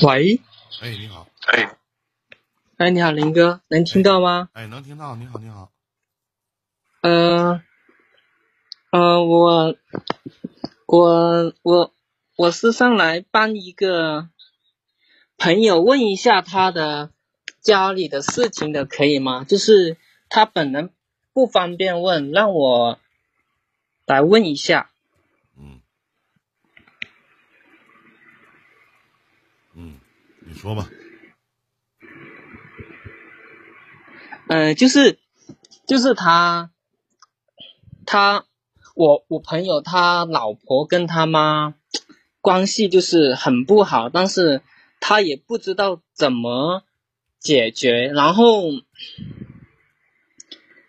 喂，哎，你好，哎，哎，你好，林哥，能听到吗？哎，能听到，你好，你好，呃，呃，我，我，我，我是上来帮一个朋友问一下他的家里的事情的，可以吗？就是他本人不方便问，让我来问一下。嗯，嗯，你说吧，呃，就是，就是他，他，我我朋友他老婆跟他妈关系就是很不好，但是他也不知道怎么解决，然后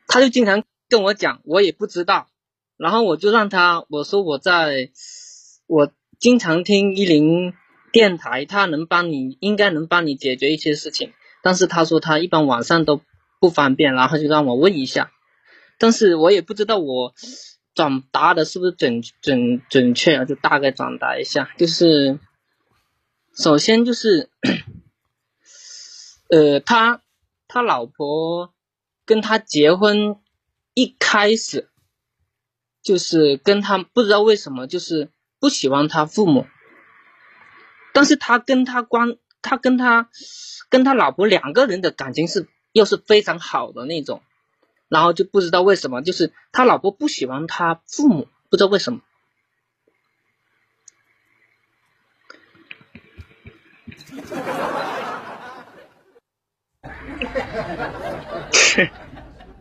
他就经常跟我讲，我也不知道，然后我就让他我说我在，我经常听一零电台，他能帮你，应该能帮你解决一些事情。但是他说他一般晚上都不方便，然后就让我问一下，但是我也不知道我转达的是不是准准准确啊，就大概转达一下，就是首先就是，呃，他他老婆跟他结婚一开始就是跟他不知道为什么就是不喜欢他父母，但是他跟他关他跟他跟他老婆两个人的感情是又是非常好的那种，然后就不知道为什么，就是他老婆不喜欢他父母，不知道为什么。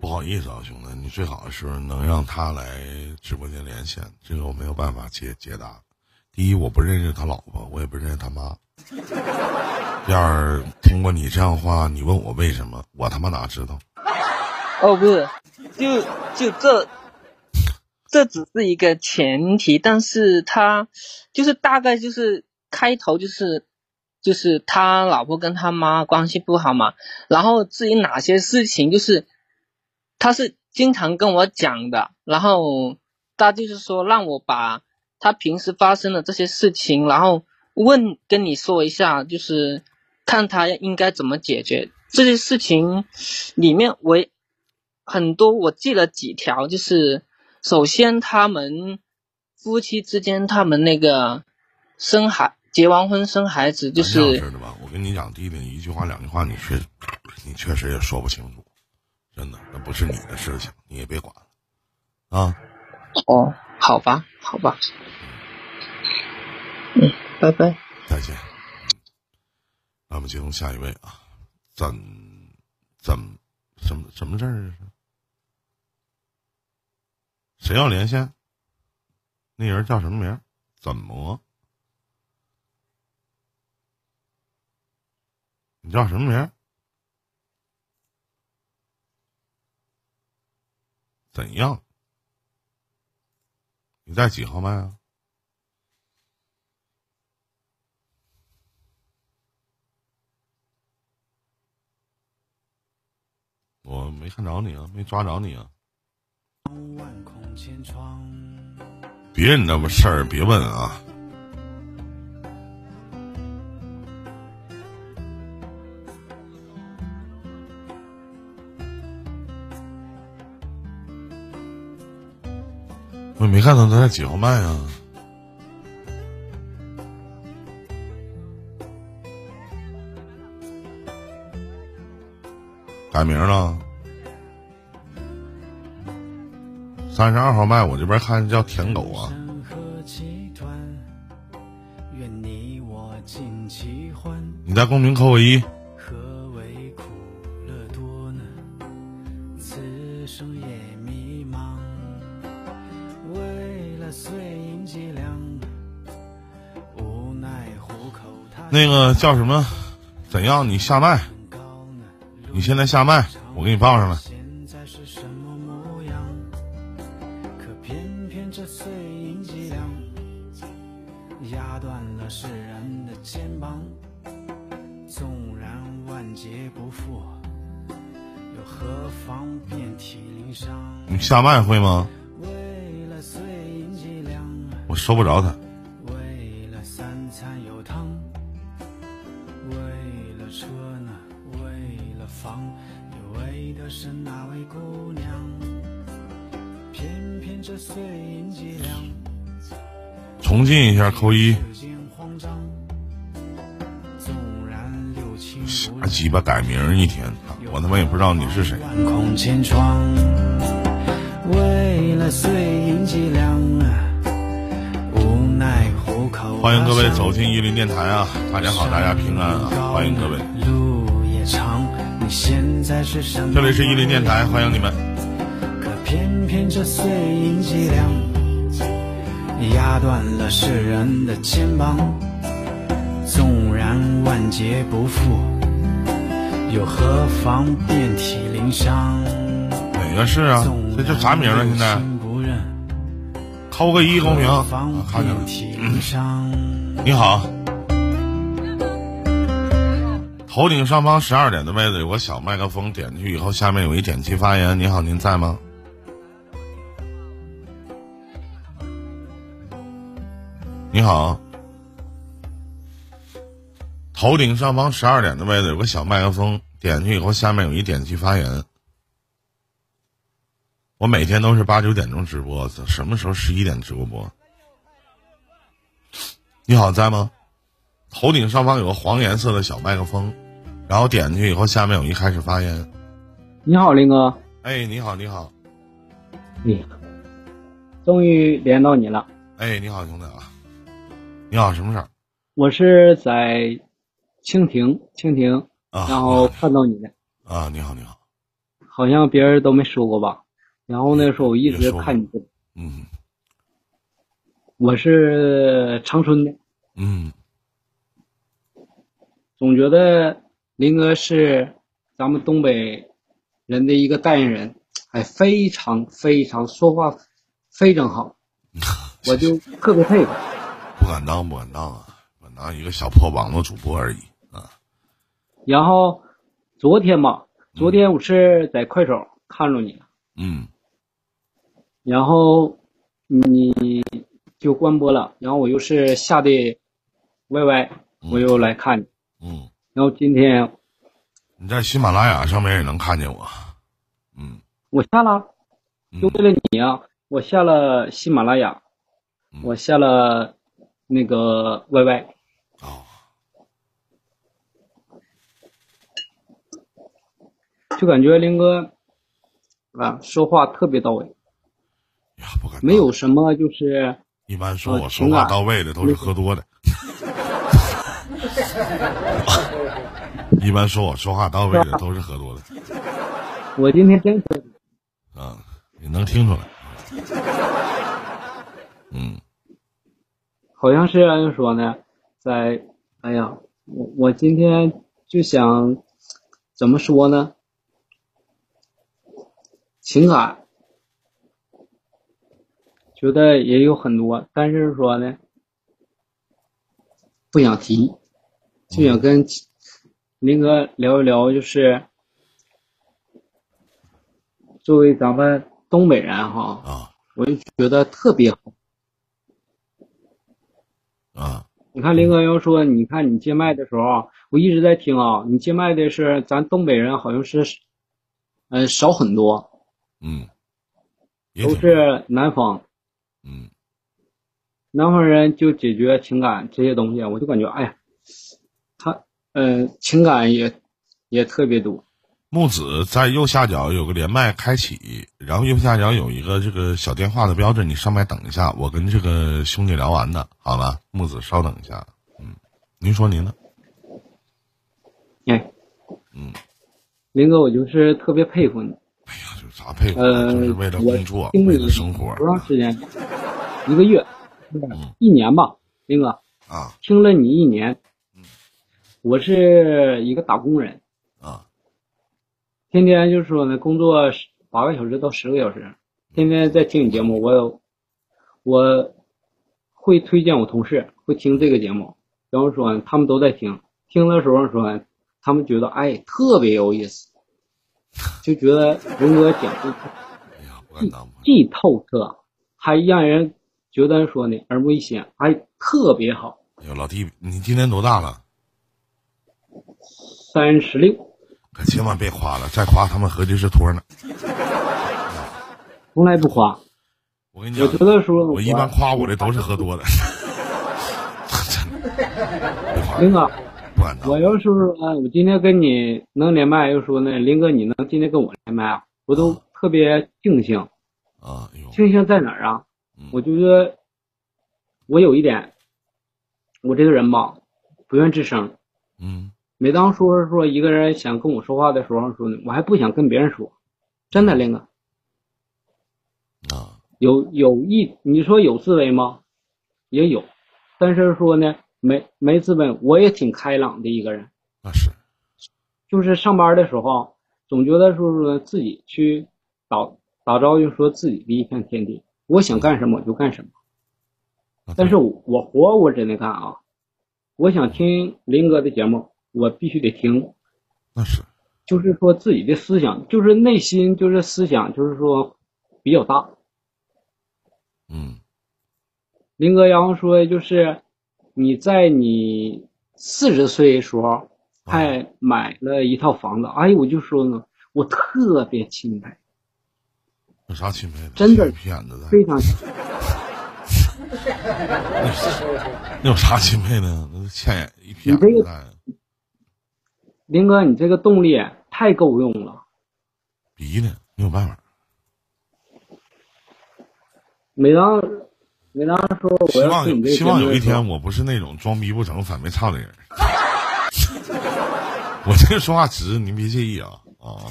不好意思啊，兄弟，你最好是能让他来直播间连线，这个我没有办法解解答。第一，我不认识他老婆，我也不认识他妈。第二，通过你这样话，你问我为什么，我他妈哪知道？哦，不是，就就这，这只是一个前提，但是他就是大概就是开头就是就是他老婆跟他妈关系不好嘛，然后至于哪些事情，就是他是经常跟我讲的，然后他就是说让我把他平时发生的这些事情，然后问跟你说一下，就是看他应该怎么解决。这些事情里面我很多我记了几条，就是首先他们夫妻之间，他们那个生孩结完婚生孩子，就是的吧，我跟你讲，弟弟，一句话两句话，你确你确实也说不清楚，真的，那不是你的事情，你也别管了啊。哦，好吧，好吧，嗯，拜拜。再见。那么接通下一位啊，怎怎什么什么事儿这是？谁要连线？那人叫什么名？怎么？你叫什么名？怎样？你在几号麦啊？我没看着你啊，没抓着你啊。别人那么事儿别问啊。我也没看到他在几号麦啊。改名了。三十二号麦，我这边看叫舔狗啊。你。在公屏扣个一。那个叫什么？怎样？你下麦？你现在下麦，我给你报上来。现在是什么模样？可偏偏进一下，扣一。世间慌张。纵然六亲不啥鸡巴改名儿一天，我他妈也不知道你是谁。空千窗，为了碎银几两，无奈糊口。欢迎各位走进伊林电台啊！大家好，大家平安啊！欢迎各位，路也长，你现在是什么？这里是伊林电台，欢迎你们。可偏偏这碎银几两，压断了世人的肩膀。纵然万劫不复，又何妨遍体鳞伤？哪个是啊？这叫啥名啊？现在扣个一公屏？你好，头顶上方十二点的位置有个小麦克风，点进去以后，下面有一点击发言。你好，您在吗？好，头顶上方十二点的位置有个小麦克风，点进去以后，下面有一点击发言。我每天都是八九点钟直播，什么时候十一点直播播？你好，在吗？头顶上方有个黄颜色的小麦克风，然后点进去以后，下面有一开始发言。你好，林哥，哎，你好，你好，你终于连到你了。哎，你好，兄弟啊，你好，什么事儿我是在蜻蜓，蜻蜓，啊？然后看到你的，啊，你好，你好，好像别人都没说过吧？然后那时候我一直看你的，嗯我是长春的，嗯，总觉得林哥是咱们东北人的一个代言人，哎，非常非常说话非常好，我就特别佩服。不敢当，不敢当啊，不敢当一个小破网络主播而已啊。然后昨天吧，昨天我是在快手看着你。了，嗯。然后你就关播了，然后我又是下的 YY，我又来看你，嗯，然后今天你在喜马拉雅上面也能看见我。嗯。我下了，嗯。就为了你啊，我下了喜马拉雅，嗯。我下了那个 YY，哦，就感觉林哥啊说话特别到位，呀，不敢。没有什么就是一般说我呃说话到位的都是喝多的。一般说我说话到位的都是喝多的，我今天真喝啊，你能听出来。嗯，好像是按说呢，在哎呀，我我今天就想怎么说呢？情感觉得也有很多，但是说呢，不想提，就想跟林哥聊一聊，就是作为咱们东北人哈，啊我就觉得特别好。啊，你看林哥要说，你看你接麦的时候啊，我一直在听啊，你接麦的是咱东北人，好像是，呃，少很多，嗯，都是南方，嗯。南方人就解决情感这些东西，我就感觉，哎呀，他，呃，情感也也特别多。木子在右下角有个连麦开启，然后右下角有一个这个小电话的标志，你上麦等一下，我跟这个兄弟聊完的，好吧？木子稍等一下，嗯，您说您呢？哎，嗯，林哥，我就是特别佩服你，哎呀，这啥佩服啊，呃就是为了工作，为了生活多长时间？一个月，嗯一年吧，林哥。啊听了你一年嗯，我是一个打工人，啊天天就是说呢，工作十八个小时到十个小时，天天在听你节目，我有我会推荐我同事会听这个节目，然后说他们都在听，听的时候说他们觉得哎特别有意思，就觉得文哥讲的哎呀，不敢当，不敢既透彻，还让人觉得说呢耳目一新，还特别好。哎呦，老弟，你今年多大了？三十六，可千万别夸了，再夸他们合计是托呢。从来不夸。我跟你讲我觉，得说，我一般夸我的都是喝多的，真的，林哥，不敢当。我要是说，呃我今天跟你能连麦，又说呢，林哥你能今天跟我连麦啊，我都特别庆幸。庆幸在哪儿啊嗯？我觉得我有一点，我这个人吧，不愿吱声。嗯每当说说一个人想跟我说话的时候，说呢，我还不想跟别人说，真的，林哥，啊，有有一你说有自卑吗？也有，但是说呢，没没自卑，我也挺开朗的一个人。那是，就是上班的时候，总觉得说说自己去打打招呼说自己的一片天地，我想干什么我就干什么。啊但是我我活我真的干啊，我想听林哥的节目，我必须得听。那是，就是说自己的思想，就是内心，就是思想，就是说比较大。嗯林哥要说，就是你在你四十岁的时候还买了一套房子，哎呦，我就说呢，我特别钦佩，有啥钦佩的？真的屁眼子的，非常 那有啥钦佩的？那欠眼林哥，你这个动力太够用了。逼的，没有办法。每当每当说我希望希望有一天我不是那种装逼不成反被操的人。我这个说话直，您别介意啊啊！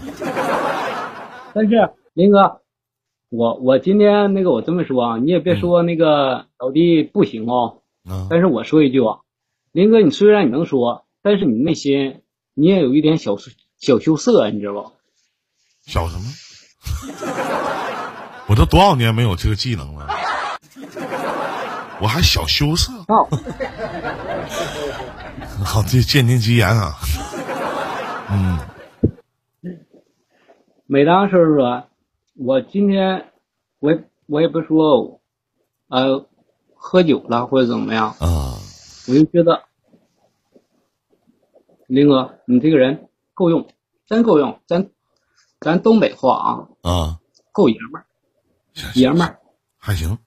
但是林哥，我我今天那个我这么说啊，你也别说那个老弟不行哦。啊但是我说一句啊，林哥，你虽然你能说，但是你内心你也有一点小小羞涩，你知道不？小什么？我都多少年没有这个技能了，我还小羞涩。哦，好，这鉴定吉言啊。嗯每当是说，我今天我也我也不说，呃，喝酒了或者怎么样，啊，我就觉得，林哥，你这个人够用，真够用，咱咱东北话啊，啊，够爷们儿，爷们儿。还行。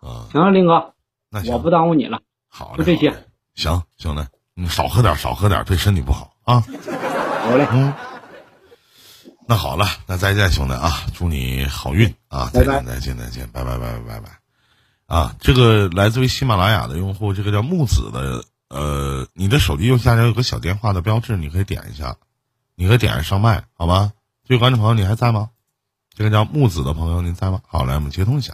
啊，行了，林哥，那行，我不耽误你了，好嘞，就这些。行，兄弟，你少喝点，少喝点，对身体不好啊。好嘞，嗯，那好了，那再见，兄弟啊，祝你好运啊！再见，再见，再见，拜拜，拜拜，拜拜。啊，这个来自于喜马拉雅的用户，这个叫木子的，呃，你的手机右下角有个小电话的标志，你可以点一下，你可以点上麦，好吗？这位观众朋友，你还在吗？这个叫木子的朋友，您在吗？好，来，我们接通一下。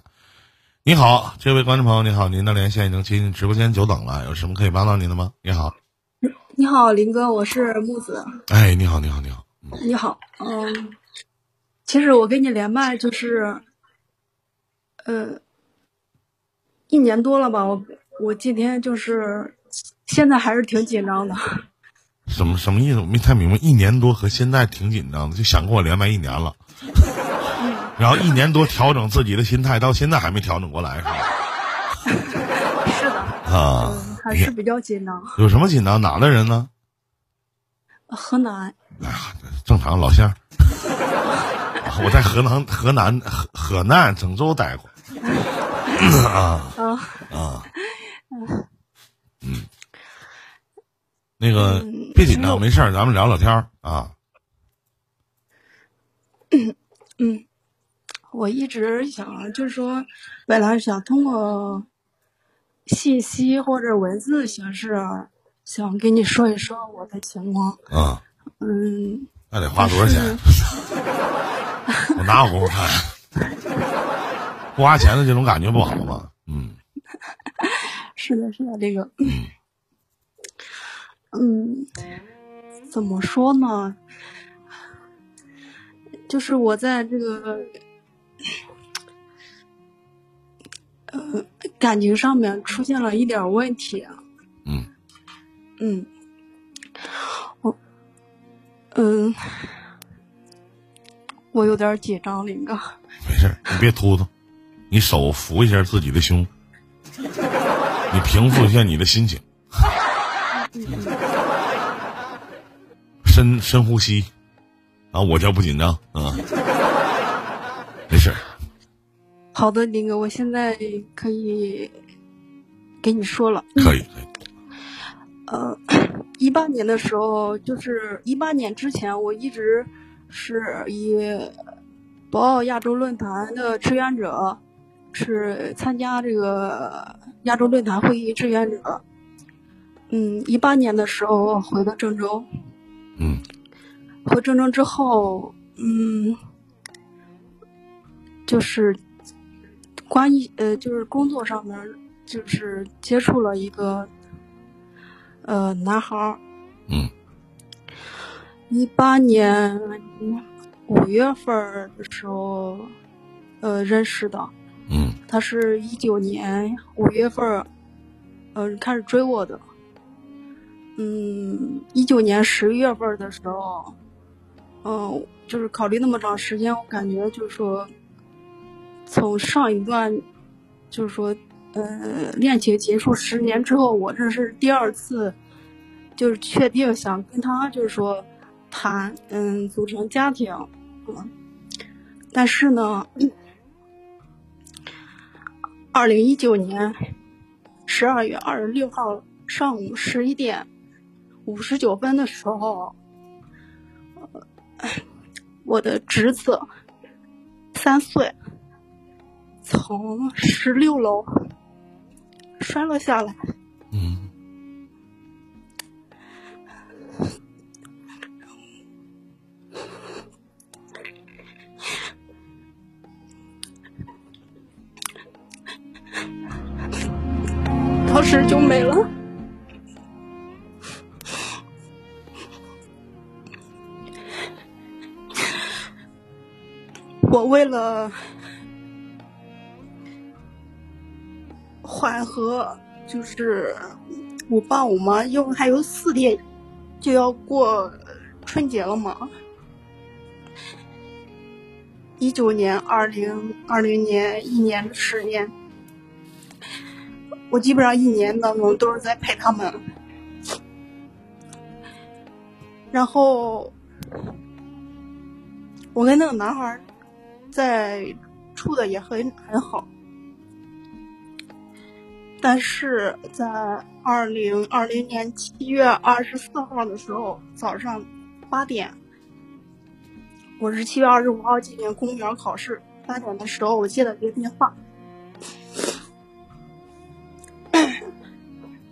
你好，这位观众朋友，你好，您的连线已经接进直播间久等了，有什么可以帮到您的吗？你好，你好，林哥，我是木子。哎，你好，你好，你好，你好，嗯，其实我跟你连麦就是，呃，一年多了吧。我我今天就是现在还是挺紧张的。什么什么意思？我没太明白。一年多和现在挺紧张的，就想跟我连麦一年了，然后一年多调整自己的心态，到现在还没调整过来，是吧？是的，啊，还是比较紧张。有什么紧张？哪的人呢？河南，哎呀，正常老乡。我在河南、河南、河河南郑州待过。啊啊，啊，嗯，那个别紧张，没事儿，咱们聊聊天儿啊。嗯，我一直想，就是说，本来想通过信息或者文字形式，啊想跟你说一说我的情况。啊，嗯，那得花多少钱？我哪有功夫看？不花钱的这种感觉不好吗？嗯 是的，是的，这个，嗯，怎么说呢？就是我在这个，呃，感情上面出现了一点问题。嗯嗯，我，嗯，我有点紧张，林哥。没事，你别 突突，你手扶一下自己的胸，你平复一下你的心情。深深呼吸，啊，我叫不紧张啊，没事儿。好的，林哥，我现在可以给你说了。可以可以，呃，一八年的时候，就是一八年之前，我一直是以博鳌亚洲论坛的志愿者，是参加这个亚洲论坛会议志愿者。嗯，一八年的时候回的郑州，嗯。回郑州之后，嗯，就是关于呃，就是工作上面，就是接触了一个呃男孩儿，嗯。一八年五月份儿的时候，呃认识的。嗯。他是一九年五月份儿，呃、开始追我的。嗯，一九年十一月份的时候，嗯、就是考虑那么长时间，我感觉就是说，从上一段，就是说，呃，恋情结束十年之后，我这是第二次，就是确定想跟他就是说谈，嗯，组成家庭，嗯，但是呢，二零一九年十二月二十六号上午十一点五十九分的时候，呃我的侄子三岁从十六楼摔了下来，嗯当时就没了。我为了缓和，就是我爸我妈，因为还有四天就要过春节了嘛。一九年、二零、二零年一年的时间，我基本上一年当中都是在陪他们。然后，我跟那个男孩在处的也很很好，但是在二零二零年七月二十四号的时候早上八点，我是七月二十五号进行公务员考试，八点的时候我接了一个电话。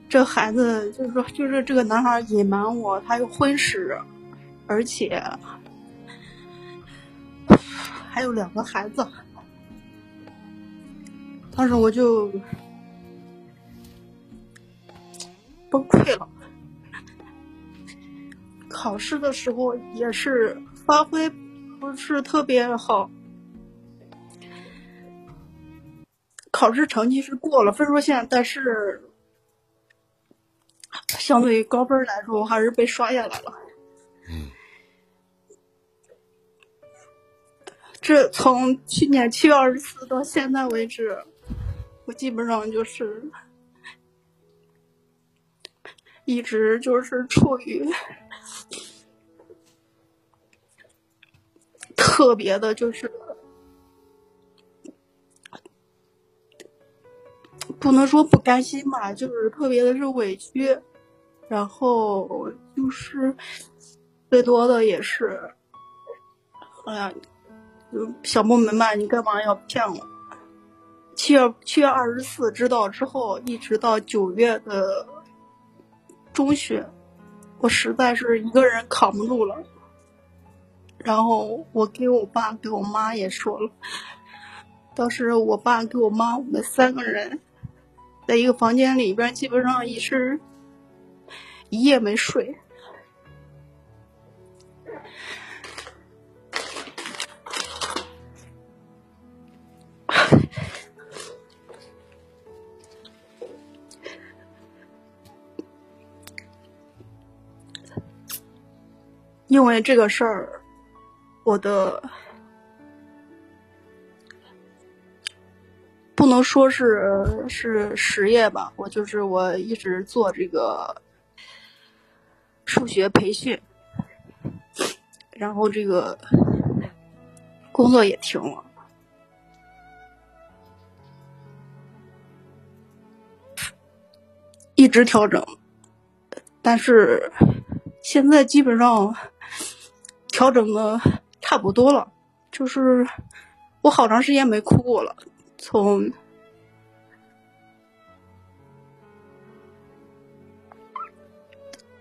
这孩子就是说，就是这个男孩隐瞒我，他有婚史，而且还有两个孩子。当时我就崩溃了。考试的时候也是发挥不是特别好，考试成绩是过了分数线，但是相对于高分来说，我还是被刷下来了。这从去年七月二十四到现在为止，我基本上就是一直就是处于特别的，就是不能说不甘心吧，就是特别的是委屈，然后就是最多的也是，哎呀。就想不明白你干嘛要骗我。七月七月二十四知道之后，一直到九月的中旬，我实在是一个人扛不住了。然后我给我爸给我妈也说了，当时我爸给我妈我们三个人在一个房间里边，基本上也是一夜没睡。因为这个事儿，我的不能说是是实业吧，我就是我一直做这个数学培训，然后这个工作也停了。一直调整，但是现在基本上调整的差不多了，就是我好长时间没哭过了，从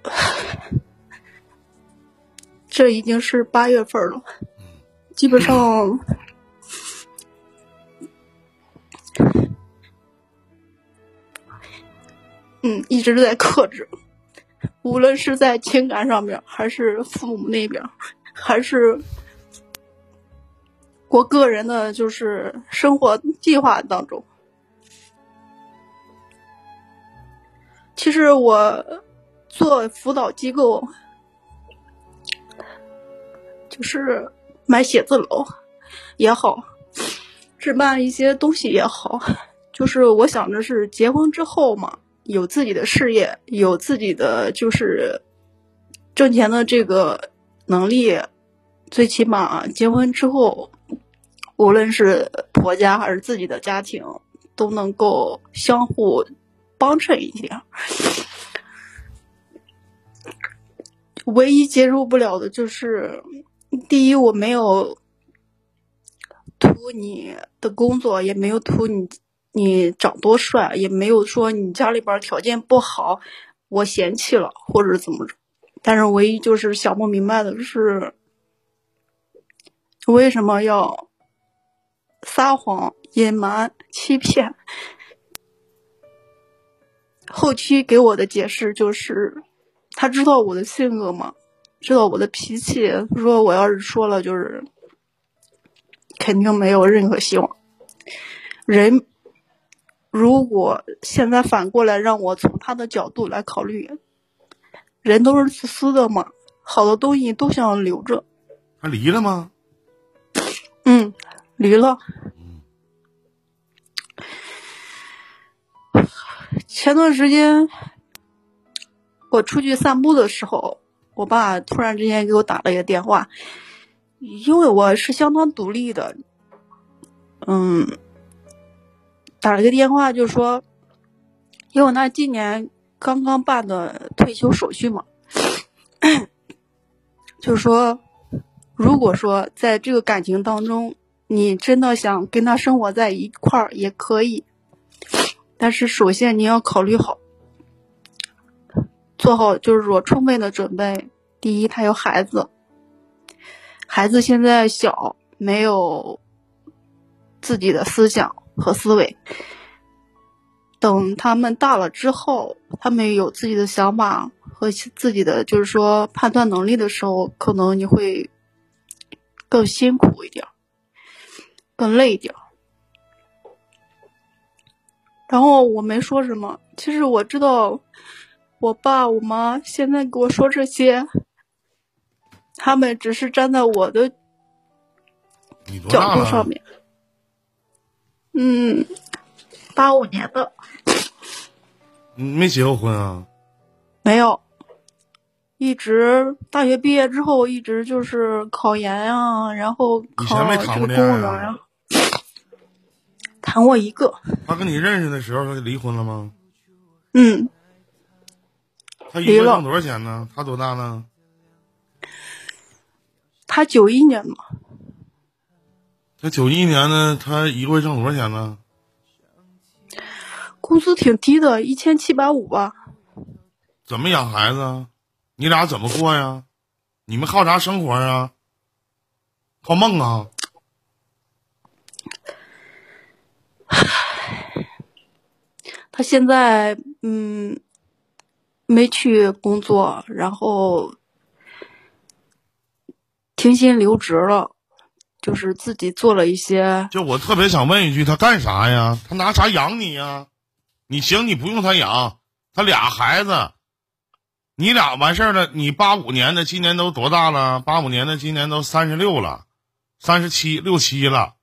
这已经是八月份了，基本上。嗯，一直在克制，无论是在情感上面，还是父母那边，还是我个人的，就是生活计划当中。其实我做辅导机构，就是买写字楼也好，置办一些东西也好，就是我想着是结婚之后嘛。有自己的事业，有自己的就是挣钱的这个能力，最起码结婚之后，无论是婆家还是自己的家庭，都能够相互帮衬一点。唯一接受不了的就是，第一，我没有图你的工作，也没有图你。你长多帅，也没有说你家里边条件不好，我嫌弃了或者怎么着。但是唯一就是想不明白的是，为什么要撒谎、隐瞒、欺骗？后期给我的解释就是，他知道我的性格嘛，知道我的脾气，说我要是说了，就是肯定没有任何希望。人。如果现在反过来让我从他的角度来考虑，人都是自私的嘛，好多东西都想留着。他离了吗？嗯，离了。前段时间我出去散步的时候，我爸突然之间给我打了一个电话，因为我是相当独立的，嗯。打了个电话，就说，因为我那今年刚刚办的退休手续嘛，就说，如果说在这个感情当中，你真的想跟他生活在一块儿也可以，但是首先你要考虑好，做好就是说充分的准备。第一，他有孩子，孩子现在小，没有自己的思想。和思维，等他们大了之后，他们有自己的想法和自己的就是说判断能力的时候，可能你会更辛苦一点，更累一点。然后我没说什么，其实我知道，我爸我妈现在给我说这些，他们只是站在我的角度上面。嗯，八五年的，没结过婚啊？没有，一直大学毕业之后一直就是考研啊，然后考这个公务员啊。谈过一个。他跟你认识的时候他就离婚了吗？嗯。他一个月挣多少钱呢？他多大呢？他九一年嘛。那九一年呢？他一个月挣多少钱呢？工资挺低的，一千七百五吧。怎么养孩子？你俩怎么过呀？你们靠啥生活啊？靠梦啊？他现在嗯，没去工作，然后停薪留职了。就是自己做了一些。就我特别想问一句，他干啥呀？他拿啥养你呀？你行，你不用他养，他俩孩子，你俩完事儿了。你八五年的，今年都多大了？八五年的今年都三十六了，三十七六七了。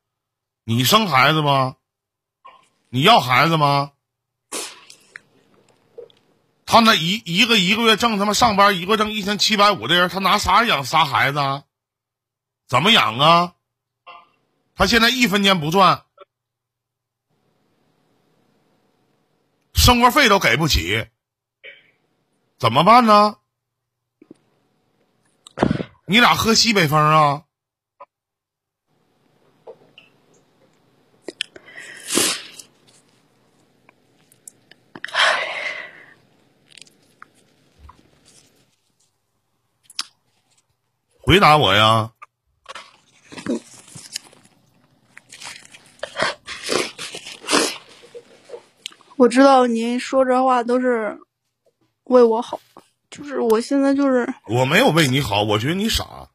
你生孩子吗？你要孩子吗？他那一一个一个月挣他妈上班一个月挣一千七百五的人，他拿啥养仨孩子？怎么养啊？他现在一分钱不赚，生活费都给不起，怎么办呢？你俩喝西北风啊？回答我呀！我知道您说这话都是为我好，就是我现在就是我没有为你好，我觉得你傻。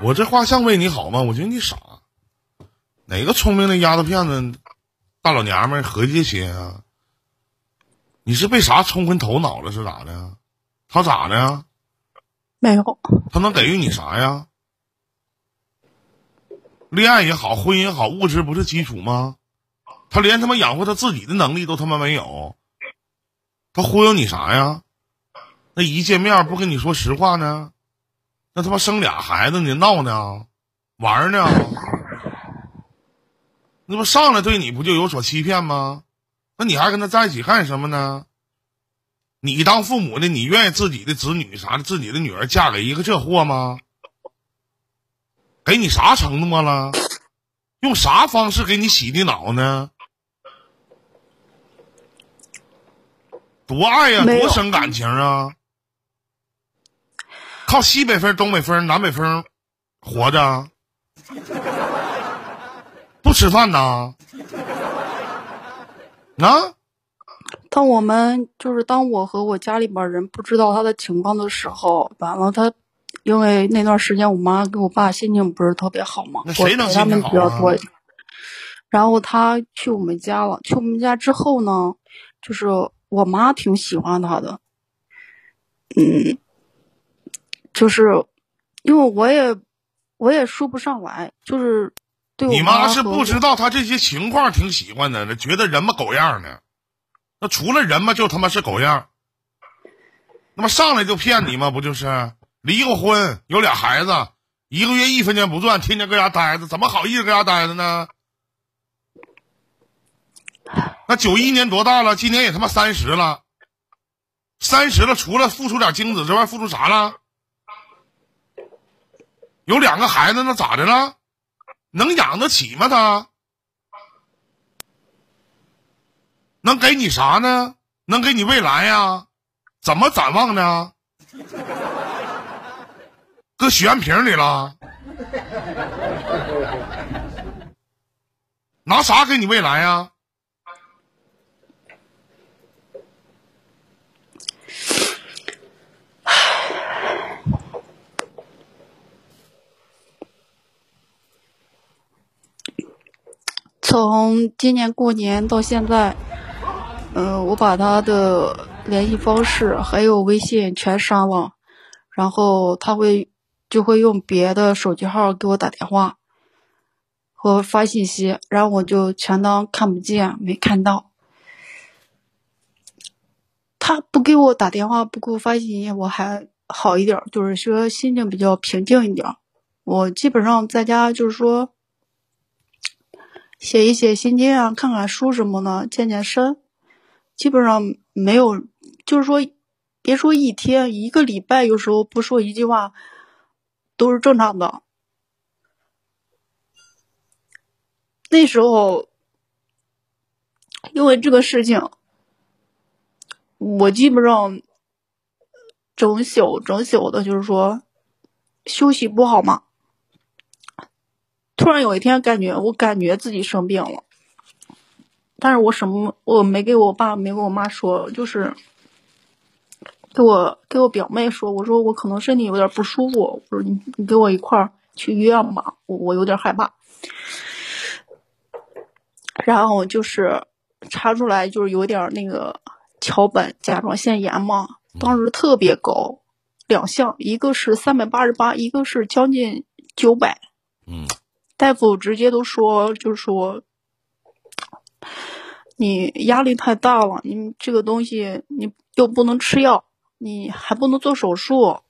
我这话像为你好吗？我觉得你傻。哪个聪明的丫头片子、大老娘们合计这些啊？你是被啥冲昏头脑了？是咋的？他咋的？没有。他能给予你啥呀？恋爱也好，婚姻也好，物质不是基础吗？他连他妈养活他自己的能力都他妈没有，他忽悠你啥呀？那一见面不跟你说实话呢？那他妈生俩孩子呢？闹呢？玩呢？那不上来对你不就有所欺骗吗？那你还跟他在一起干什么呢？你当父母的，你愿意自己的子女啥的，自己的女儿嫁给一个这货吗？给你啥承诺了？用啥方式给你洗的脑呢？多爱呀，多生感情啊！靠西北风、东北风、南北风活着，不吃饭呐？啊？当我们就是当我和我家里边人不知道他的情况的时候，完了他，因为那段时间我妈跟我爸心情不是特别好嘛，谁能心情陪他们比较好啊多。然后他去我们家了，去我们家之后呢，就是我妈挺喜欢他的，嗯，就是因为我也我也说不上来，就是对我你妈是不知道他这些情况挺喜欢的，觉得人嘛狗样呢。那除了人嘛，就他妈是狗样。那么上来就骗你嘛？不就是离过婚，有俩孩子，一个月一分钱不赚，天天搁家待着，怎么好意思搁家待着呢？那九一年多大了？今年也他妈三十了，三十了，除了付出点精子之外，付出啥了？有两个孩子，那咋的了？能养得起吗？他能给你啥呢？能给你未来呀？怎么展望呢？搁许愿瓶里了？拿啥给你未来呀？从今年过年到现在，嗯、我把他的联系方式还有微信全删了，然后他会就会用别的手机号给我打电话和发信息，然后我就全当看不见，没看到。他不给我打电话，不给我发信息，我还好一点，就是说心情比较平静一点。我基本上在家就是说。写一写心经啊，看看书什么的，健健身，基本上没有，就是说，别说一天，一个礼拜，有时候不说一句话，都是正常的。那时候，因为这个事情，我基本上整宿整宿的，就是说休息不好嘛。突然有一天，感觉我感觉自己生病了，但是我什么我没给我爸没给我妈说，就是给我给我表妹说，我说我可能身体有点不舒服，我说你你给我一块儿去医院吧，我我有点害怕。然后就是查出来就是有点那个桥本甲状腺炎嘛，当时特别高，两项，一个是三百八十八，一个是将近九百。嗯大夫直接都说，就是说，你压力太大了，你这个东西你又不能吃药，你还不能做手术，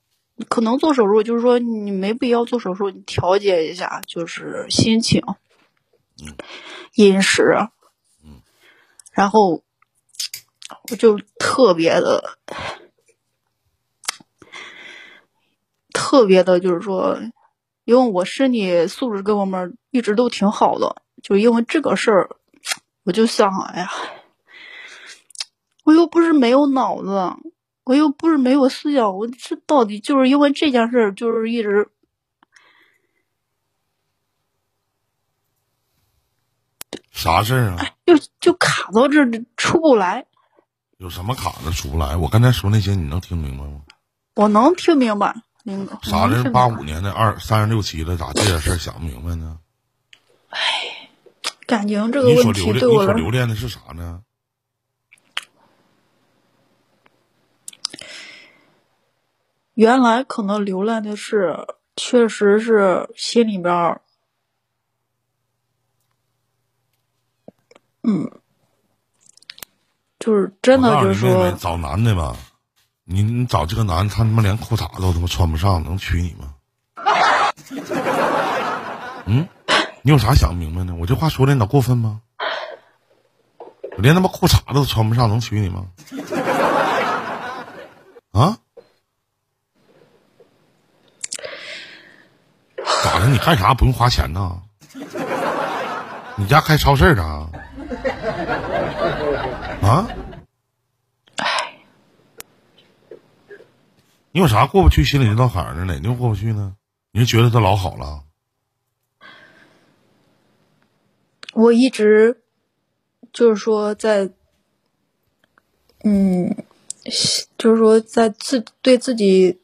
可能做手术，就是说你没必要做手术，你调节一下，就是心情、饮食，然后我就特别的、特别的，就是说，因为我身体素质各方面一直都挺好的，就因为这个事儿，我就想，哎呀，我又不是没有脑子。我又不是没有思想，我这到底就是因为这件事儿，就是一直啥事儿啊？就就卡到这儿出不来。有什么卡的出不来？我刚才说那些你能听明白吗？我能听明白，林哥。啥的？我能听明白八五年的二三十六七了，咋这点事儿想不明白呢？哎感情这个问题对我来留恋的是啥呢？原来可能留恋的是，确实是心里边儿，嗯，就是真的就是说找男的吧，你你找这个男的，他他妈连裤衩子都他妈穿不上，能娶你吗？嗯，你有啥想不明白呢？我这话说的你咋过分吗？我连他妈裤衩子都穿不上，能娶你吗？啊？咋的？你干啥不用花钱呢？你家开超市的啊？啊？你有啥过不去心里这道坎儿呢？哪地方过不去呢？你是觉得他老好了？我一直就是说在，嗯，就是说在自对自己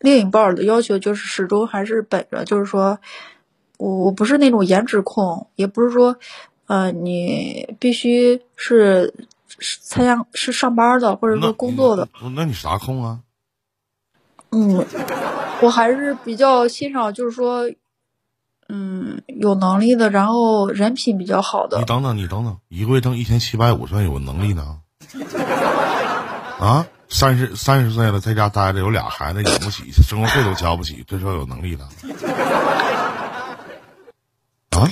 另一半儿的要求，就是始终还是本着，就是说我我不是那种颜值控，也不是说，呃，你必须是是参加是上班的或者那说工作的，那那你啥控啊？嗯，我还是比较欣赏，就是说，嗯，有能力的，然后人品比较好的你，等等，你等等，一个月挣一千七百五，算有能力呢？啊，三十三十岁了，在家待着，有俩孩子养不起，生活费都交不起，这说有能力的？啊？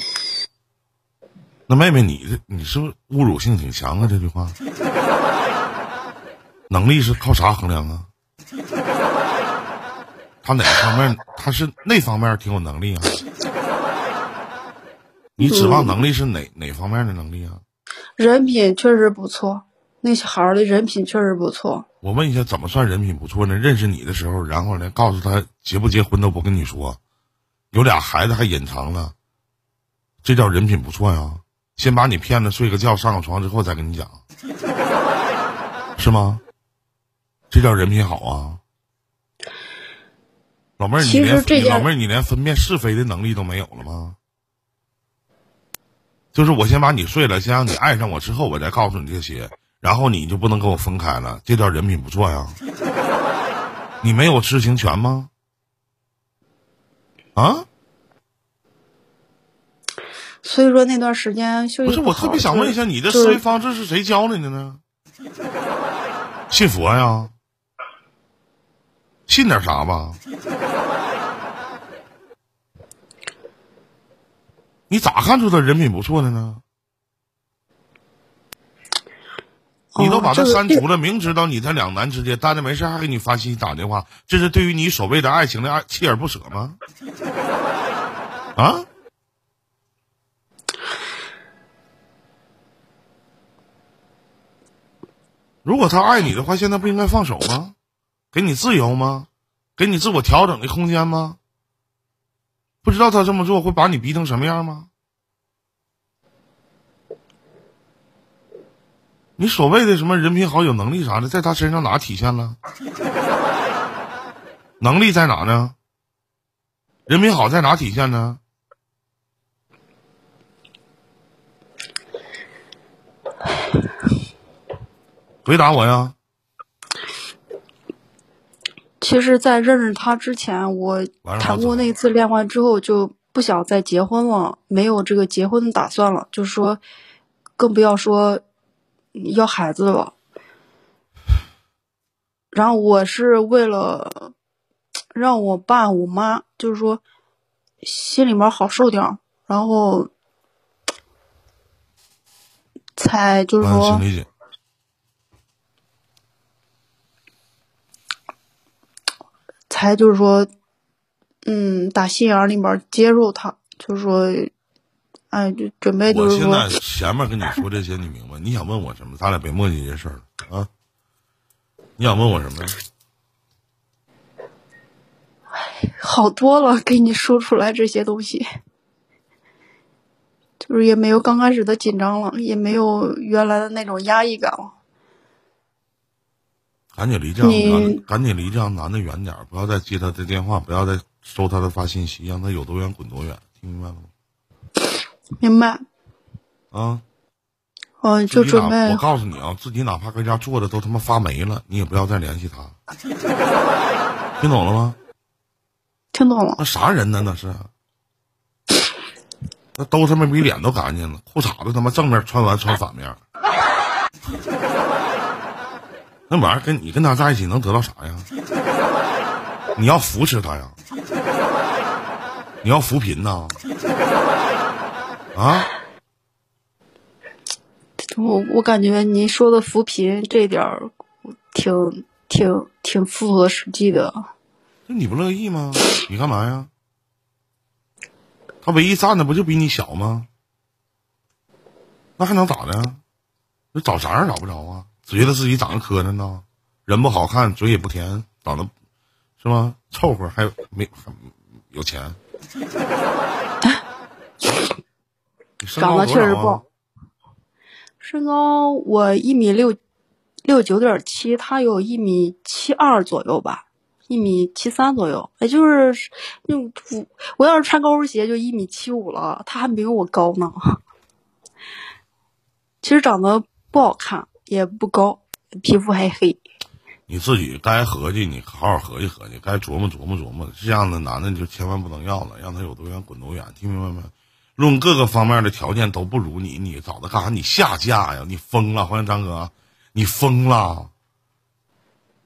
那妹妹，你这你是不是侮辱性挺强啊？这句话，能力是靠啥衡量啊？他哪方面？他是那方面挺有能力啊？你指望能力是哪哪方面的能力啊？人品确实不错，那小孩儿的人品确实不错。我问一下，怎么算人品不错呢？认识你的时候，然后呢，告诉他结不结婚都不跟你说，有俩孩子还隐藏了，这叫人品不错呀。先把你骗了，睡个觉，上个床之后再跟你讲，是吗？这叫人品好啊。老妹儿，你连老妹儿，你连分辨是非的能力都没有了吗？就是我先把你睡了，先让你爱上我之后，我再告诉你这些，然后你就不能跟我分开了，这段人品不错呀。你没有知情权吗？啊？所以说那段时间休息不是，我特别想问一下，你的思维方式是谁教你的呢？信佛呀？信点啥吧？你咋看出他人品不错的呢？你都把他删除了，明知道你在两难之间，但是没事还给你发信息打电话，这是对于你所谓的爱情的爱锲而不舍吗？啊？如果他爱你的话，现在不应该放手吗？给你自由吗？给你自我调整的空间吗？不知道他这么做会把你逼成什么样吗？你所谓的什么人品好、有能力啥的，在他身上哪体现了？能力在哪呢？人品好在哪体现呢？回答我呀！其实，在认识他之前，我谈过那次恋爱之后，就不想再结婚了，没有这个结婚的打算了，就是说，更不要说要孩子了。然后我是为了让我爸我妈就是说心里面好受点，然后才就是嗯，说。才就是说，嗯，打心眼儿里面接受他，就是说，哎，就准备就是说我现在，前面跟你说这些，你明白？你想问我什么？咱俩别磨叽这事儿了啊！你想问我什么呀？好多了，给你说出来这些东西，就是也没有刚开始的紧张了，也没有原来的那种压抑感了。赶紧离这样男，赶紧离这样男的远点儿，不要再接他的电话，不要再收他的发信息，让他有多远滚多远，听明白了吗？明白？啊！哦，就准备我告诉你啊，自己哪怕搁家坐着都他妈发霉了，你也不要再联系他，听懂了吗？听懂了。那啥人呢？那是，那都他妈比脸都干净了，裤衩子他妈正面穿完穿反面，那玩意儿跟你跟他在一起能得到啥呀？你要扶持他呀？你要扶贫呐？啊？我我感觉您说的扶贫这点儿，挺挺挺符合实际的。那你不乐意吗？你干嘛呀？他唯一站的不就比你小吗？那还能咋的呀？那找啥样找不着啊？只觉得自己长得磕碜呢，人不好看，嘴也不甜，长得是吗？凑合，还有没还有钱？长得确实不好？身高我一米六六九点七，他有一米七二左右吧，一米七三左右，也就是那种我我要是穿高跟鞋就一米七五了，他还没有我高呢。其实长得不好看，也不高，皮肤还黑。你自己该合计，你好好合计合计，该琢磨琢磨琢磨。这样的男的你就千万不能要了，让他有多远滚多远，听明白没？论各个方面的条件都不如你，你找他干啥？你下架呀？你疯了，欢迎张哥，你疯了？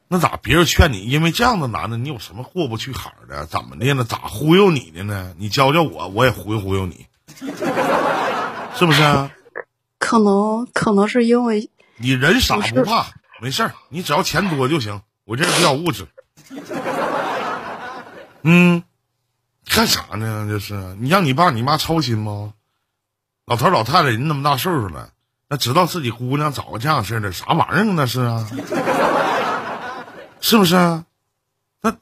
那咋？别人劝你，因为这样的男的，你有什么过不去坎儿的？怎么的呢？咋忽悠你的呢？你教教我，我也忽悠忽悠你，是不是啊？可能可能是因为你人傻不怕，没事儿，你只要钱多就行。我这人比较物质。嗯，干啥呢？这是你让你爸你妈操心吗？老头老太太人那么大岁数了，那知道自己姑娘找个这样式的啥玩意儿？那是啊，是不是啊？那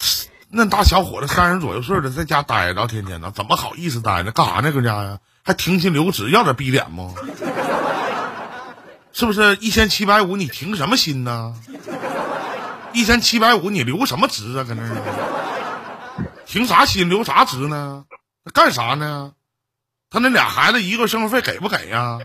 那大小伙子三十左右岁的，在家待着，天天的，怎么好意思待着？干啥呢？搁家呀？还停薪留职，要点逼脸吗？是不是一千七百五？你停什么薪呢？一千七百五，你留什么职啊？搁那儿停啥心？留啥职呢？那干啥呢？他那俩孩子一个生活费给不给呀？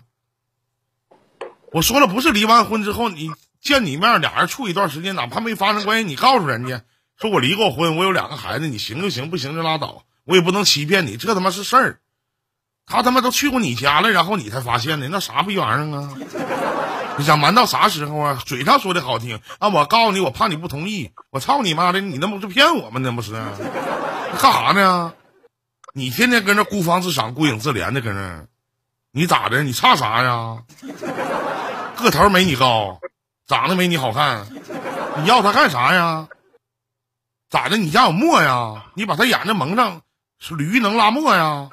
我说了，不是离完婚之后，你见你面，俩人处一段时间，哪怕没发生关系，你告诉人家说我离过婚，我有两个孩子，你行就行，不行就拉倒，我也不能欺骗你，这他妈是事儿。他他妈都去过你家了，然后你才发现的，那啥逼玩意儿啊？你想瞒到啥时候啊？嘴上说的好听啊，我告诉你，我怕你不同意，我操你妈的，你那不是骗我吗？那不是？干啥呢？你天天跟那孤芳自赏、孤影自怜的跟那，你咋的？你差啥呀？个头没你高，长得没你好看，你要他干啥呀？咋的？你家有墨呀？你把他眼睛蒙上，驴能拉磨呀？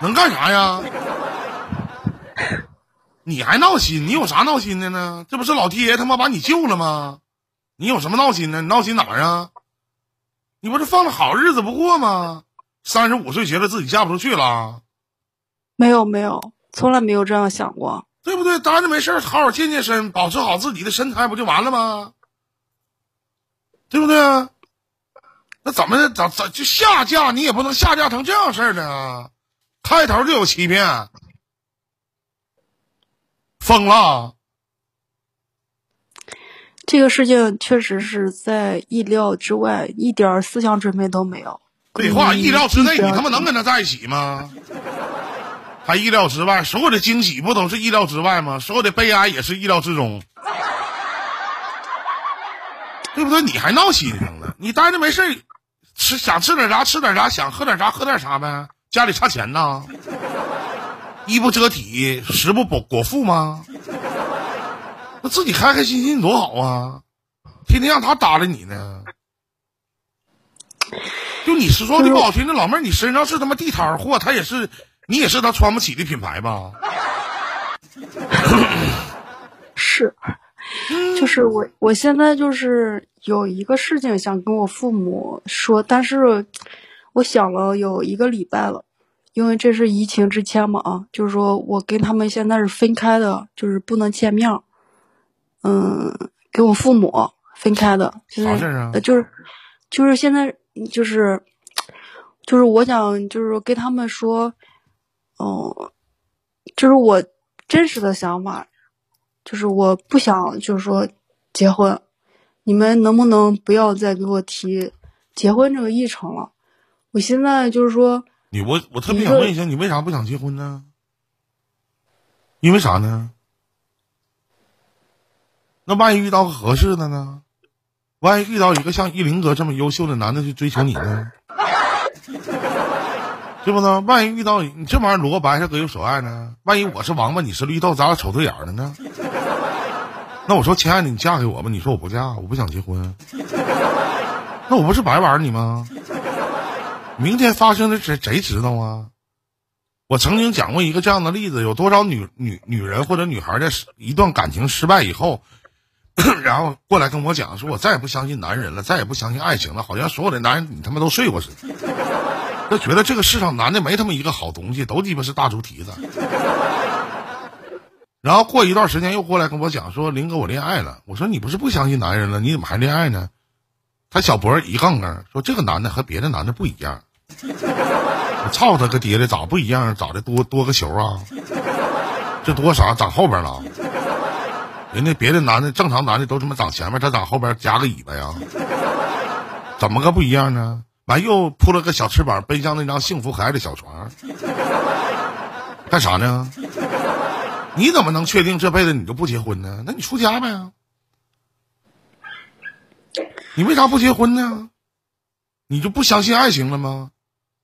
能干啥呀？你还闹心？你有啥闹心的呢？这不是老天爷他妈把你救了吗？你有什么闹心的？你闹心哪儿啊？你不是放着好日子不过吗？三十五岁觉得自己嫁不出去了，没有没有，从来没有这样想过。对不对？待着没事儿好好健健身，保持好自己的身材，不就完了吗？对不对？那怎么咋咋就下嫁？你也不能下嫁成这样事儿的啊！开头就有欺骗，疯了。这个事情确实是在意料之外，一点思想准备都没有。废话，嗯意料之内，你他妈能跟他在一起吗？还意料之外，所有的惊喜不都是意料之外吗？所有的悲哀也是意料之中，对不对？你还闹心上了？你待着没事儿吃想吃点啥吃点啥，想喝点啥喝点啥呗。家里差钱呐，衣不遮体，食不饱果腹吗？那自己开开心心多好啊！天天让他搭理你呢。就你是说句不好听，的老妹儿，你身上是他妈地摊货，他也是，你也是他穿不起的品牌吧？是，就是我，我现在就是有一个事情想跟我父母说，但是我想了有一个礼拜了，因为这是疫情之前嘛啊，就是说我跟他们现在是分开的，就是不能见面儿，嗯，跟我父母分开的，现在啥事儿啊呃就是就是现在就是就是我想就是跟他们说，嗯，就是我真实的想法，就是我不想就是说结婚，你们能不能不要再给我提结婚这个议程了？我现在就是说，你我我特别想问一下，你为啥不想结婚呢？因为啥呢？那万一遇到个合适的呢？万一遇到一个像依林哥这么优秀的男的去追求你呢？对不呢？万一遇到你这玩意儿萝卜白菜各有所爱呢？万一我是王八，你是绿豆，咱俩瞅对眼儿了呢？那我说，亲爱的，你嫁给我吧。你说我不嫁，我不想结婚。那我不是白玩你吗？明天发生的谁谁知道啊？我曾经讲过一个这样的例子，有多少女女女人或者女孩在一段感情失败以后，然后过来跟我讲，说我再也不相信男人了，再也不相信爱情了，好像所有的男人你他妈都睡过似的，就觉得这个世上男的没他妈一个好东西，都鸡巴是大猪蹄子。然后过一段时间又过来跟我讲说，林哥我恋爱了，我说你不是不相信男人了，你怎么还恋爱呢？他小脖一杠杠说这个男的和别的男的不一样。我 操他个爹的，咋不一样？咋的多多个球啊？这多啥？长后边了？人家别的男的正常男的都他妈长前面，他长后边夹个尾巴呀？怎么个不一样呢？完又扑了个小翅膀，奔向那张幸福可爱的小床，干啥呢？你怎么能确定这辈子你就不结婚呢？那你出家呗？你为啥不结婚呢？你就不相信爱情了吗？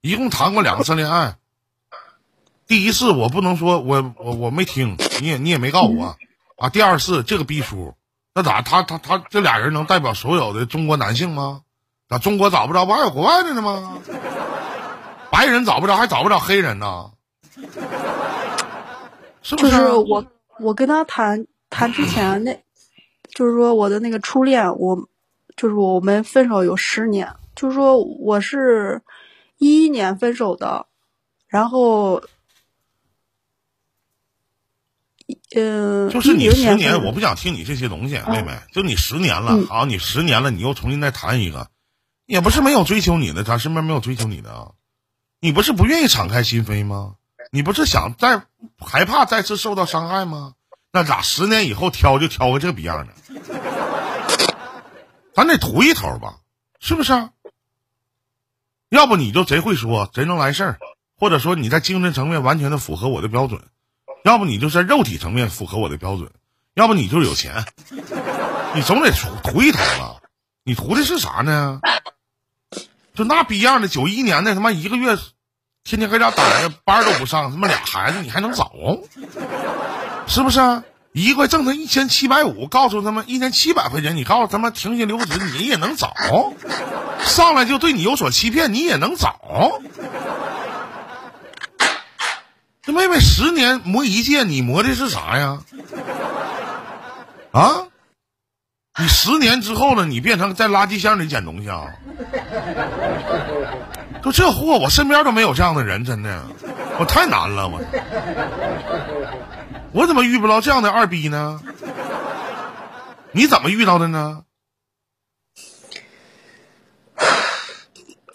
一共谈过两次恋爱，第一次我不能说我我我没听，你也你也没告诉我啊。第二次这个逼叔，那咋他他他这俩人能代表所有的中国男性吗？咋中国找不着，不还有国外的呢吗？白人找不着，还找不着黑人呢？是不就是？我我跟他谈谈之前那，就是说我的那个初恋，我就是我们分手有十年，就是说我是一一年分手的，然后，嗯，就是你十年，我不想听你这些东西，妹妹。就你十年了，嗯好，你十年了，你又重新再谈一个，也不是没有追求你的，咱身边没有追求你的啊。你不是不愿意敞开心扉吗？你不是想再害怕再次受到伤害吗？那咋十年以后挑就挑个这逼样的？咱得图一头吧，是不是啊？要不你就贼会说，贼能来事儿，或者说你在精神层面完全的符合我的标准，要不你就在肉体层面符合我的标准，要不你就是有钱，你总得图图一头吧？你图的是啥呢？就那逼样的，九一年的他妈一个月，天天搁家待着，班都不上，他妈俩孩子你还能找？是不是？一个挣他一千七百五，告诉他们一千七百块钱，你告诉他们停薪留职，你也能找。上来就对你有所欺骗，你也能找。这妹妹十年磨一剑，你磨的是啥呀？啊？你十年之后了，你变成在垃圾箱里捡东西啊？就这货，我身边都没有这样的人，真的，我太难了，我。我怎么遇不着这样的二逼呢？你怎么遇到的呢？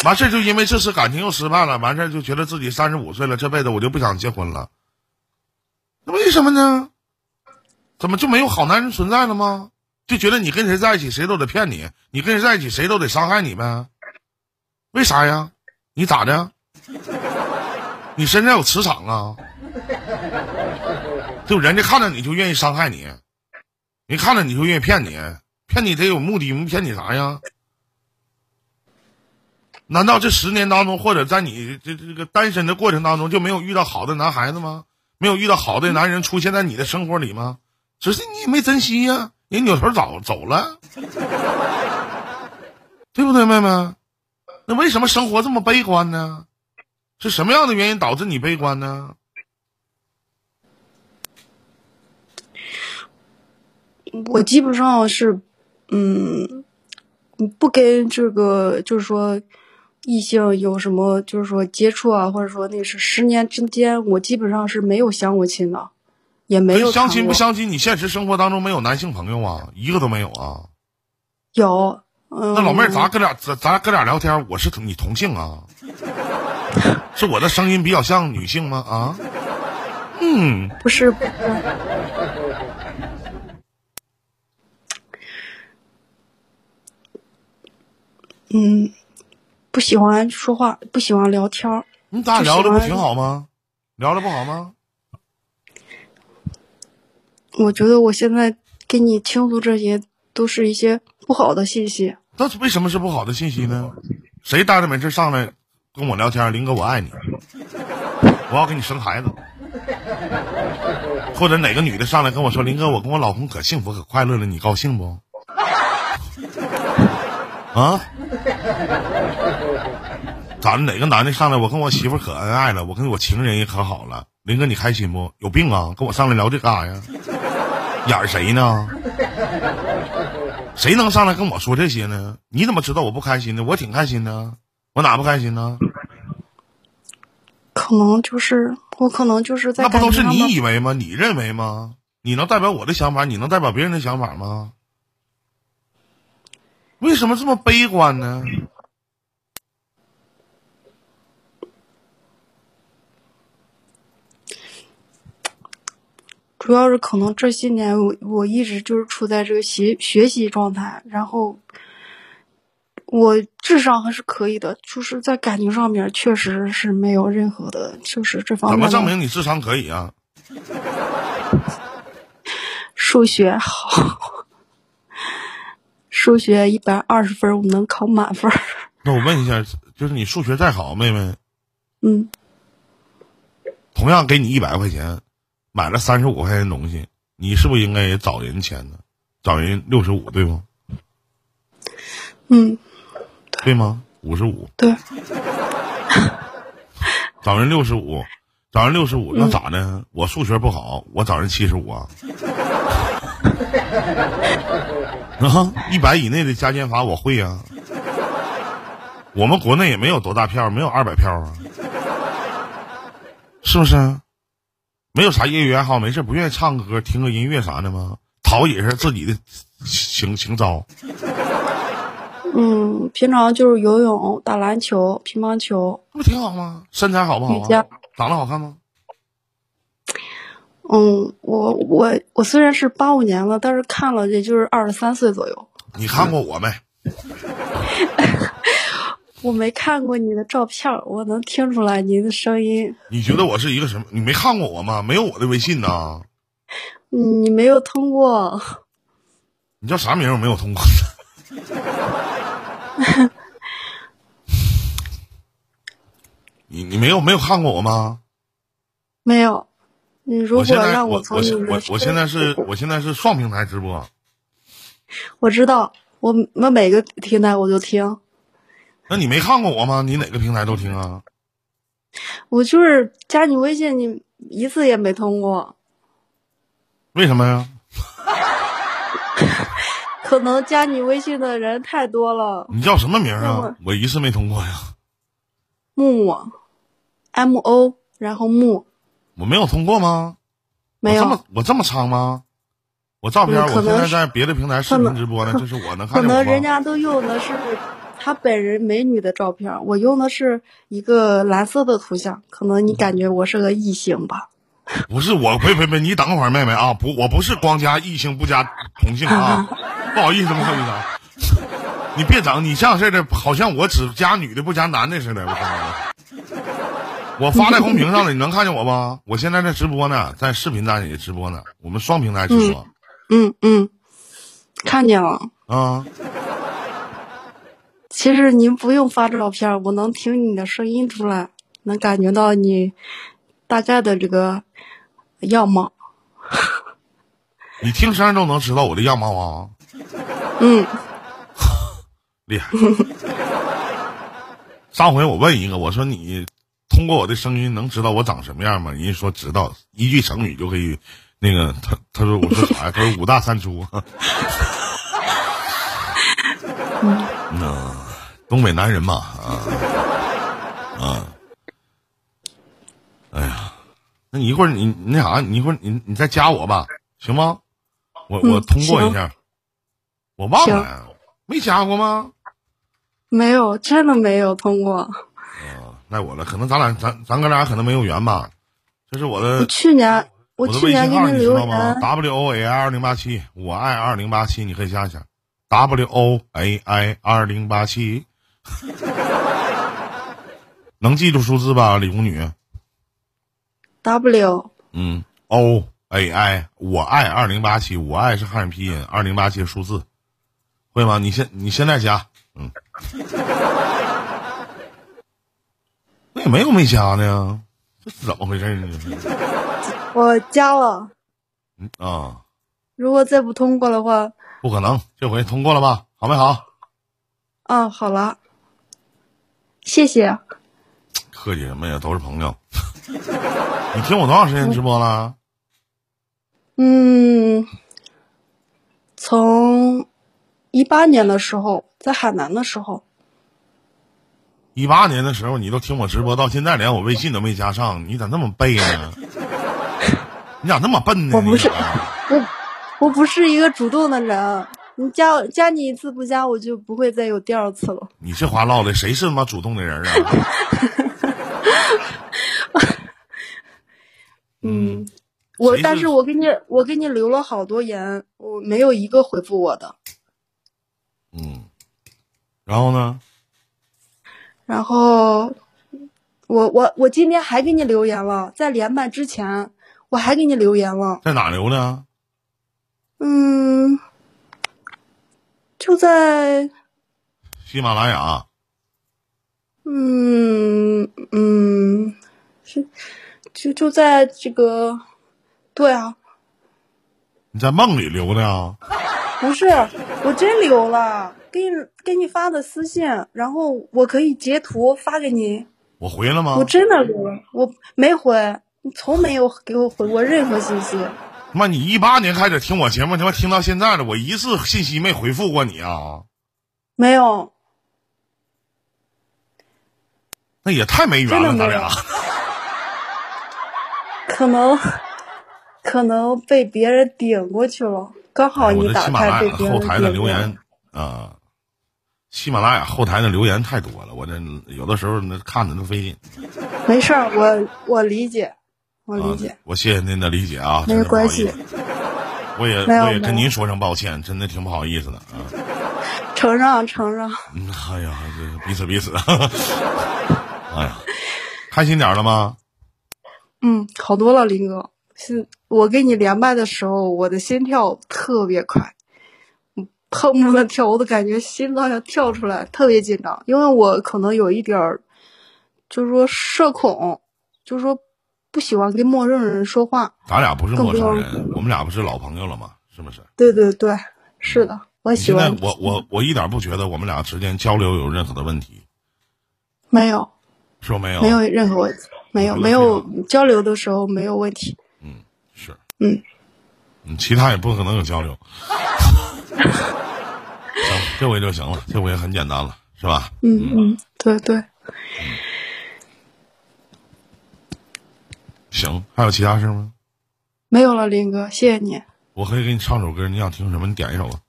完事儿就因为这次感情又失败了，完事儿就觉得自己三十五岁了，这辈子我就不想结婚了。那为什么呢？怎么就没有好男人存在了吗？就觉得你跟谁在一起，谁都得骗你；你跟谁在一起，谁都得伤害你呗？为啥呀？你咋的？你身上有磁场啊？就人家看着你就愿意伤害你，人看着你就愿意骗你，骗你得有目的，骗你啥呀？难道这十年当中，或者在你这这个单身的过程当中，就没有遇到好的男孩子吗？没有遇到好的男人出现在你的生活里吗？只是你也没珍惜呀、人扭头早走了，对不对，妹妹？那为什么生活这么悲观呢？是什么样的原因导致你悲观呢？我基本上是，嗯，不跟这个就是说异性有什么就是说接触啊，或者说那是十年之间，我基本上是没有相过亲的，也没有相亲不相亲？你现实生活当中没有男性朋友啊，一个都没有啊。有，嗯，那老妹儿，咱哥俩咱咱哥俩聊天，我是同你同性啊？是我的声音比较像女性吗？啊？嗯，不是不是，嗯，不喜欢说话，不喜欢聊天儿。你咱俩聊的不挺好吗？聊的不好吗？我觉得我现在给你倾诉这些，都是一些不好的信息。那是为什么是不好的信息呢？谁呆着没事上来跟我聊天？林哥，我爱你，我要给你生孩子。或者哪个女的上来跟我说：“林哥，我跟我老公可幸福可快乐了，你高兴不？”啊？咋的？哪个男的上来，我跟我媳妇可恩爱了，我跟我情人也可好了。林哥，你开心不？有病啊！跟我上来聊这干啥呀？演谁呢？谁能上来跟我说这些呢？你怎么知道我不开心呢？我挺开心的，我哪不开心呢？可能就是我，可能就是在那不都是你以为吗？你认为吗？你能代表我的想法？你能代表别人的想法吗？为什么这么悲观呢？主要是可能这些年我我一直就是处在这个学学习状态，然后我智商还是可以的，就是在感情上面确实是没有任何的，就是这方面怎么证明你智商可以啊？数学好，数学一百二十分我能考满分。那我问一下，就是你数学再好，妹妹，嗯，同样给你一百块钱，买了三十五块钱东西，你是不是应该也找人钱呢？找人六十五，对吗？嗯，对吗？五十五，对，找人六十五，找人六十五，那咋的？我数学不好，我找人七十五啊。啊，一百以内的加减法我会啊。我们国内也没有多大票，没有二百票啊，是不是？没有啥业余爱好，没事不愿意唱个歌、听个音乐啥的吗？陶冶一下自己的情情操。嗯，平常就是游泳、打篮球、乒乓球。那不挺好吗？身材好不好瑜伽啊？长得好看吗？嗯，我我我虽然是八五年了，但是看了也就是二十三岁左右。你看过我没？我没看过你的照片，我能听出来你的声音。你觉得我是一个什么？你没看过我吗？没有我的微信呢？嗯你没有通过，你叫啥名？我没有通过。你你没有没有看过我吗？没有。你如果让我我从我我现在是我现在是双平台直播，我知道，我我每个平台我都听，那你没看过我吗？你哪个平台都听啊？我就是加你微信，你一次也没通过，为什么呀？可能加你微信的人太多了。你叫什么名啊？我一次没通过呀，木木，M O，然后木我没有通过吗？没有我这么，我这么苍吗？我照片，我现在在别的平台视频直播呢，这是我能看见可能人？家都用的是他本人美女的照片，我用的是一个蓝色的图像，可能你感觉我是个异性吧？不是我，别别别，你等会儿，妹妹啊，不，我不是光加异性不加同性啊，不好意思，不好意思啊，你别整，你这样式的，好像我只加女的不加男的似的，我看着。我发在公屏上了，你能看见我吗？我现在在直播呢，在视频站也直播呢，我们双平台直播嗯嗯，看见了。啊。其实您不用发照片，我能听你的声音出来，能感觉到你大概的这个样貌。你听声都能知道我的样貌啊？嗯，厉害！上回我问一个，我说你通过我的声音能知道我长什么样吗？人家说知道，一句成语就可以。那个他他说我说啥呀？他说五大三粗。那东北男人嘛啊啊！哎呀，那你一会儿你你那啥，你一会儿你你再加我吧，行吗？我我通过一下，我忘了，没加过吗？没有，真的没有通过。啊，赖我了，可能咱俩咱咱哥俩可能没有缘吧。这是我的去年，我的去年给你知留道吗言。？W O A I 二零八七，我爱二零八七，你可以加一下。W O A I 二零八七，能记住数字吧，李红女？W 嗯，O A I，我爱二零八七，我爱是汉语拼音，二零八七是数字，会吗？你现你现在加，嗯，那也没有没加呢，这是怎么回事呢？我加了，嗯啊，如果再不通过的话，不可能，这回通过了吧？好没好？啊，好了，谢谢。客气什么呀，都是朋友。你听我多长时间直播了？嗯，从一八年的时候，在海南的时候，一八年的时候，你都听我直播，到现在连我微信都没加上，你咋那么背呢？你咋那么笨呢？我不是我我不是一个主动的人，你加加你一次不加，我就不会再有第二次了。你这话唠的，谁是他妈主动的人啊？嗯，我但是我给你我给你留了好多言，我没有一个回复我的。嗯，然后呢？然后我我我今天还给你留言了，在连麦之前我还给你留言了。在哪留的？嗯，就在喜马拉雅。嗯嗯，是就就在这个，对啊，你在梦里留的啊？不是我真留了，给你给你发的私信，然后我可以截图发给你。我回了吗我？真的我没回，你从没有给我回过任何信息。妈，你一八年开始听我节目，他妈听到现在了，我一次信息没回复过你啊？没有，那也太没缘了，咱俩。可能可能被别人顶过去了，刚好你打开被别人雅后台的留言啊、喜马拉雅后台的留言太多了，我这有的时候那看着都费劲。没事儿，我我理解，我理解。啊，我谢谢您的理解啊，没关系。我也我也跟您说声抱歉，真的挺不好意思的啊。承让承让，嗯，哎呀，这彼此彼此。哎呀，开心点儿了吗？嗯，好多了，林哥。是我跟你连麦的时候，我的心跳特别快，嗯砰砰的跳，我都感觉心脏要跳出来，特别紧张。因为我可能有一点儿，就是说社恐，就是说不喜欢跟陌生人说话。咱俩不是陌生更人，我们俩不是老朋友了吗？是不是？对对对，是的，我喜欢。我我我一点不觉得我们俩之间交流有任何的问题，没有是不没有？没有任何问题，没有没有交流的时候没有问题。嗯是，嗯嗯，其他也不可能有交流。行，这回就行了，这回很简单了，是吧？嗯嗯，对对，行，还有其他事吗？没有了，林哥，谢谢你。我可以给你唱首歌，你想听什么？你点一首吧。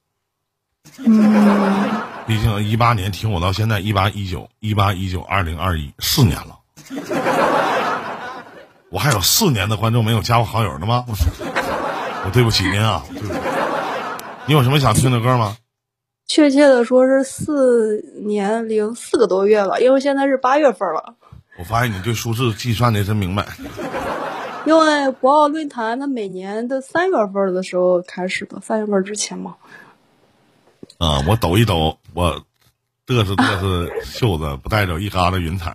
嗯，毕竟一八年听我到现在，一八一九一八一九二零二一四年了，我还有四年的观众没有加我好友的吗？我我对不起您啊，对不起。你有什么想听的歌吗？确切的说是四年零四个多月了，因为现在是八月份了。我发现你对数字计算的真明白。因为博鳌论坛它每年的三月份的时候开始的，三月份之前嘛。啊、我抖一抖，我嘚瑟嘚瑟袖子，不带走一疙瘩云彩。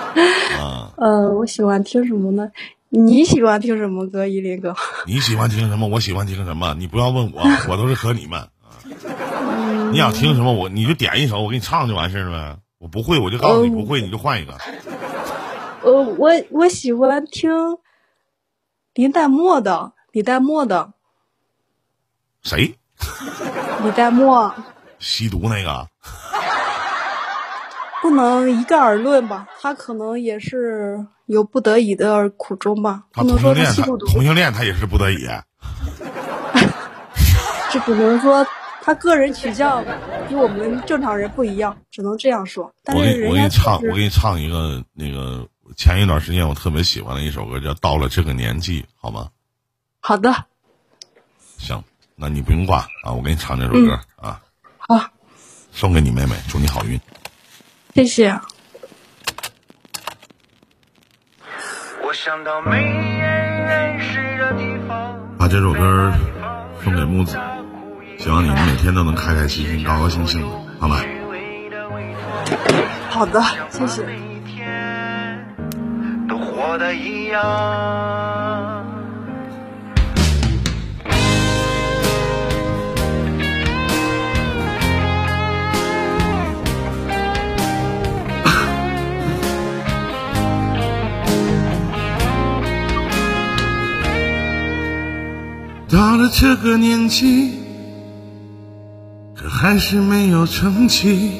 啊，呃，我喜欢听什么呢？你喜欢听什么歌，依林哥？你喜欢听什么？我喜欢听什么？你不要问我，我都是和你们。啊你想听什么？我你就点一首，我给你唱就完事儿了呗。我不会，我就告诉你哦不会，你就换一个。我，我我喜欢听林黛墨的，李代沫的，谁？李代沫吸毒那个？不能一概而论吧，他可能也是有不得已的苦衷吧，他同性恋，同性恋，他也是不得已。这只能说他个人取向与我们正常人不一样，只能这样说。但我给你是人家我给你唱，我给你唱一个那个前一段时间我特别喜欢的一首歌，叫《到了这个年纪》，好吗？好的，行，那你不用挂啊，我给你唱这首歌、啊，好，送给你妹妹，祝你好运。谢谢。我想到没人认识的地方，把这首歌送给木子，希望你们每天都能开开心心、高高兴兴的，好吗？好的，谢谢。每天都活得一样。到了这个年纪，可还是没有成绩，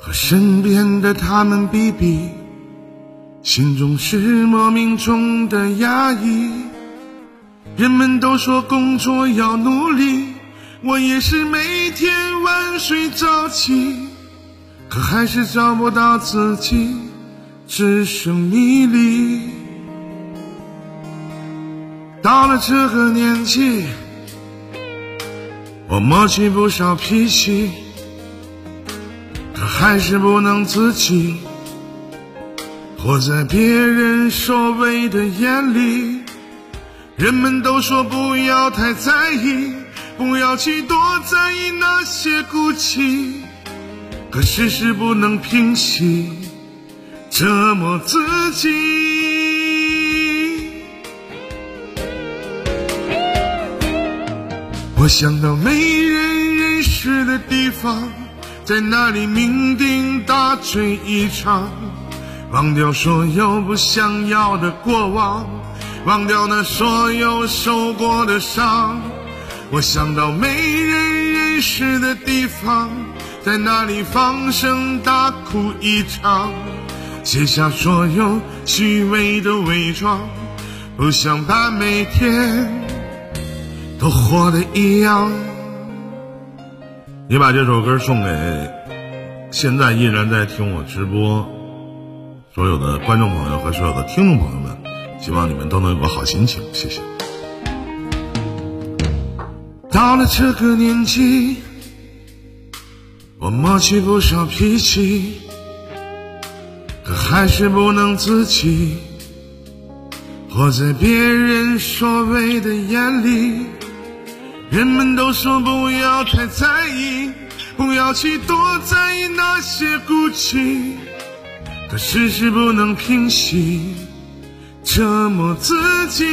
和身边的他们比比，心中是莫名中的压抑。人们都说工作要努力，我也是每天晚睡早起，可还是找不到自己，只剩迷离。到了这个年纪，我磨去不少脾气，可还是不能自己活在别人所谓的眼里。人们都说不要太在意，不要去多在意那些孤寂，可事实不能平息，折磨自己。我想到没人认识的地方，在那里酩酊大醉一场，忘掉所有不想要的过往，忘掉那所有受过的伤。我想到没人认识的地方，在那里放声大哭一场，卸下所有虚伪的伪装，不想把每天。都活得一样。你把这首歌送给现在依然在听我直播所有的观众朋友和所有的听众朋友们，希望你们都能有个好心情，谢谢。到了这个年纪，我磨去不少脾气，可还是不能自己活在别人所谓的眼里。人们都说不要太在意，不要去多在意那些孤寂，可事实不能平息，折磨自己。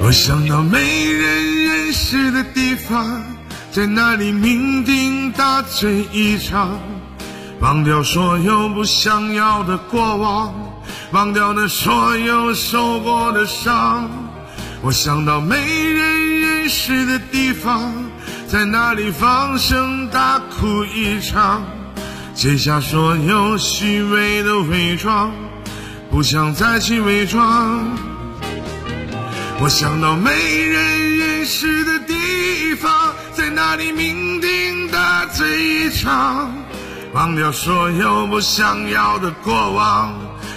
我想到没人认识的地方，在那里酩酊大醉一场，忘掉所有不想要的过往。忘掉那所有受过的伤，我想到没人认识的地方，在那里放声大哭一场，卸下所有虚伪的伪装，不想再去伪装。我想到没人认识的地方，在那里酩酊大醉一场，忘掉所有不想要的过往。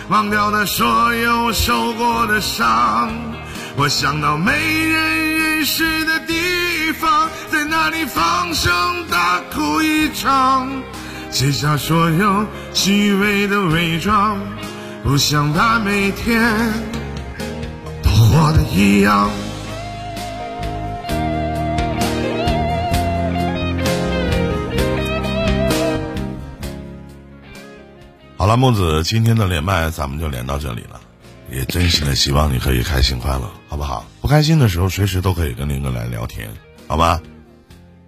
忘掉那所有受过的伤，我想到没人认识的地方，在那里放声大哭一场，卸下所有虚伪的伪装，不想他每天都活的一样。好了，木子，今天的连麦咱们就连到这里了，也真心的希望你可以开心快乐，好不好？不开心的时候随时都可以跟林哥来聊天，好吧？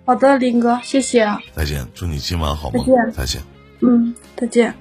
好的，林哥，谢谢。再见，祝你今晚好梦再见，再见。嗯，再见。